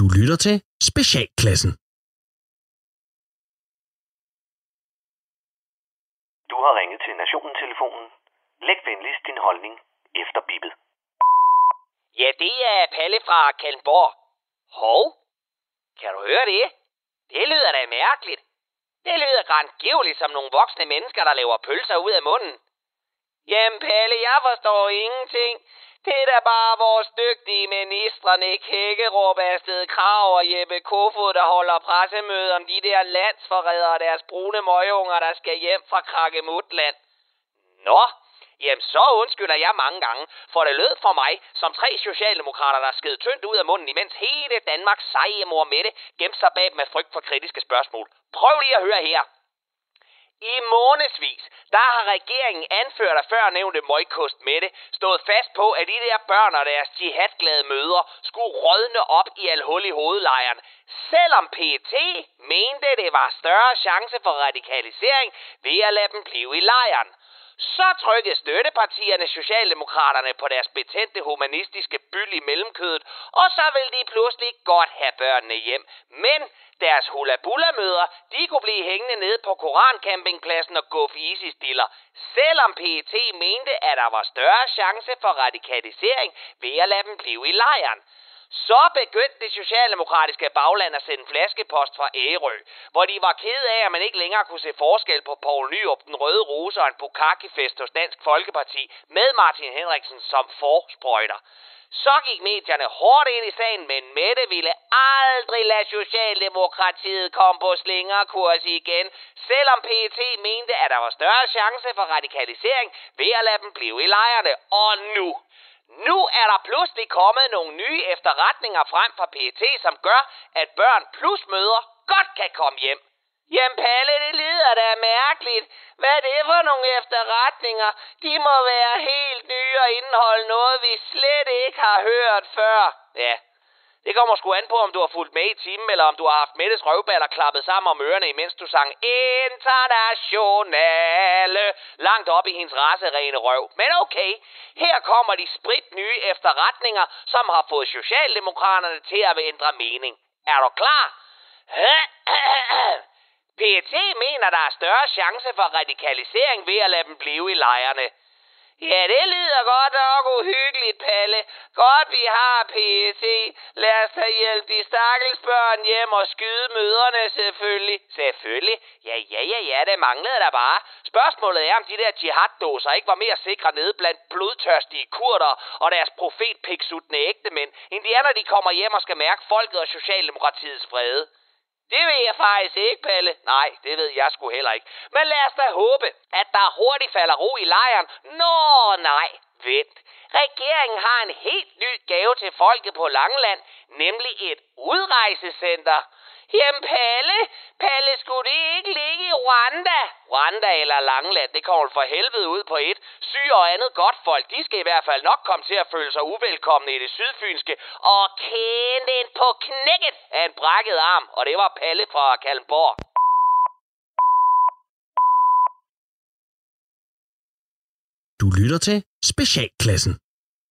Du lytter til Specialklassen. Du har ringet til Nationen-telefonen. Læg venligst din holdning efter bippet. Ja, det er Palle fra Kalmborg. Hov, kan du høre det? Det lyder da mærkeligt. Det lyder grandgiveligt som nogle voksne mennesker, der laver pølser ud af munden. Jamen Palle, jeg forstår ingenting. Det er da bare vores dygtige ministre, Nick Hækkerup, Afsted Krav og Jeppe Kofod, der holder pressemøde om de der landsforrædere og deres brune møgunger, der skal hjem fra Krakkemutland. Nå, jamen så undskylder jeg mange gange, for det lød for mig som tre socialdemokrater, der sked tyndt ud af munden, imens hele Danmarks seje mor Mette gemte sig bag med frygt for kritiske spørgsmål. Prøv lige at høre her. I månedsvis, der har regeringen anført af før nævnte møgkost Mette stået fast på, at de der børn og deres jihadglade mødre skulle rådne op i al hul i hovedlejren. Selvom PET mente, det var større chance for radikalisering ved at lade dem blive i lejren. Så trykkede støttepartierne Socialdemokraterne på deres betændte humanistiske byld i mellemkødet, og så ville de pludselig godt have børnene hjem. Men deres hula-bula-møder, de kunne blive hængende nede på Korancampingpladsen og gå easy-stiller, selvom PET mente, at der var større chance for radikalisering ved at lade dem blive i lejren. Så begyndte det socialdemokratiske bagland at sende flaskepost fra Ærø, hvor de var ked af, at man ikke længere kunne se forskel på Poul Nyrup, den røde rose og en bukakifest hos Dansk Folkeparti med Martin Henriksen som forsprøjter. Så gik medierne hårdt ind i sagen, men Mette ville aldrig lade Socialdemokratiet komme på slingerkurs igen, selvom PET mente, at der var større chance for radikalisering ved at lade dem blive i lejrene. Og nu, nu er der pludselig kommet nogle nye efterretninger frem fra PET, som gør, at børn plus mødre godt kan komme hjem. Jamen Palle, det lyder da mærkeligt. Hvad er det for nogle efterretninger? De må være helt nye og indeholde noget, vi slet ikke har hørt før. Ja, det kommer sgu an på, om du har fulgt med i timen, eller om du har haft Mettes røvballer klappet sammen om ørerne, imens du sang Internationale langt op i hendes raserene røv. Men okay, her kommer de sprit nye efterretninger, som har fået Socialdemokraterne til at ændre mening. Er du klar? PET mener, der er større chance for radikalisering ved at lade dem blive i lejrene. Ja, det lyder godt nok uhyggeligt, Palle. Godt, vi har PET. Lad os da hjælpe de stakkels børn hjem og skyde møderne, selvfølgelig. Selvfølgelig. Ja, ja, ja, ja, det manglede der bare. Spørgsmålet er, om de der jihaddåser ikke var mere sikre nede blandt blodtørstige kurder og deres profetpiksuttende ægtemænd, end de er, når de kommer hjem og skal mærke folket og Socialdemokratiets vrede. Det ved jeg faktisk ikke, Palle. Nej, det ved jeg sgu heller ikke. Men lad os da håbe, at der hurtigt falder ro i lejren. Nå, nej, vent. Regeringen har en helt ny gave til folket på Langeland, nemlig et udrejsecenter. Jamen Palle, Palle, skulle det ikke ligge i Rwanda? Rwanda eller Langland, det kommer for helvede ud på et. Syg og andet godt folk, de skal i hvert fald nok komme til at føle sig uvelkomne i det sydfynske. Og kende den på knækket af en brækket arm, og det var Palle fra Kalmborg. Du lytter til Specialklassen.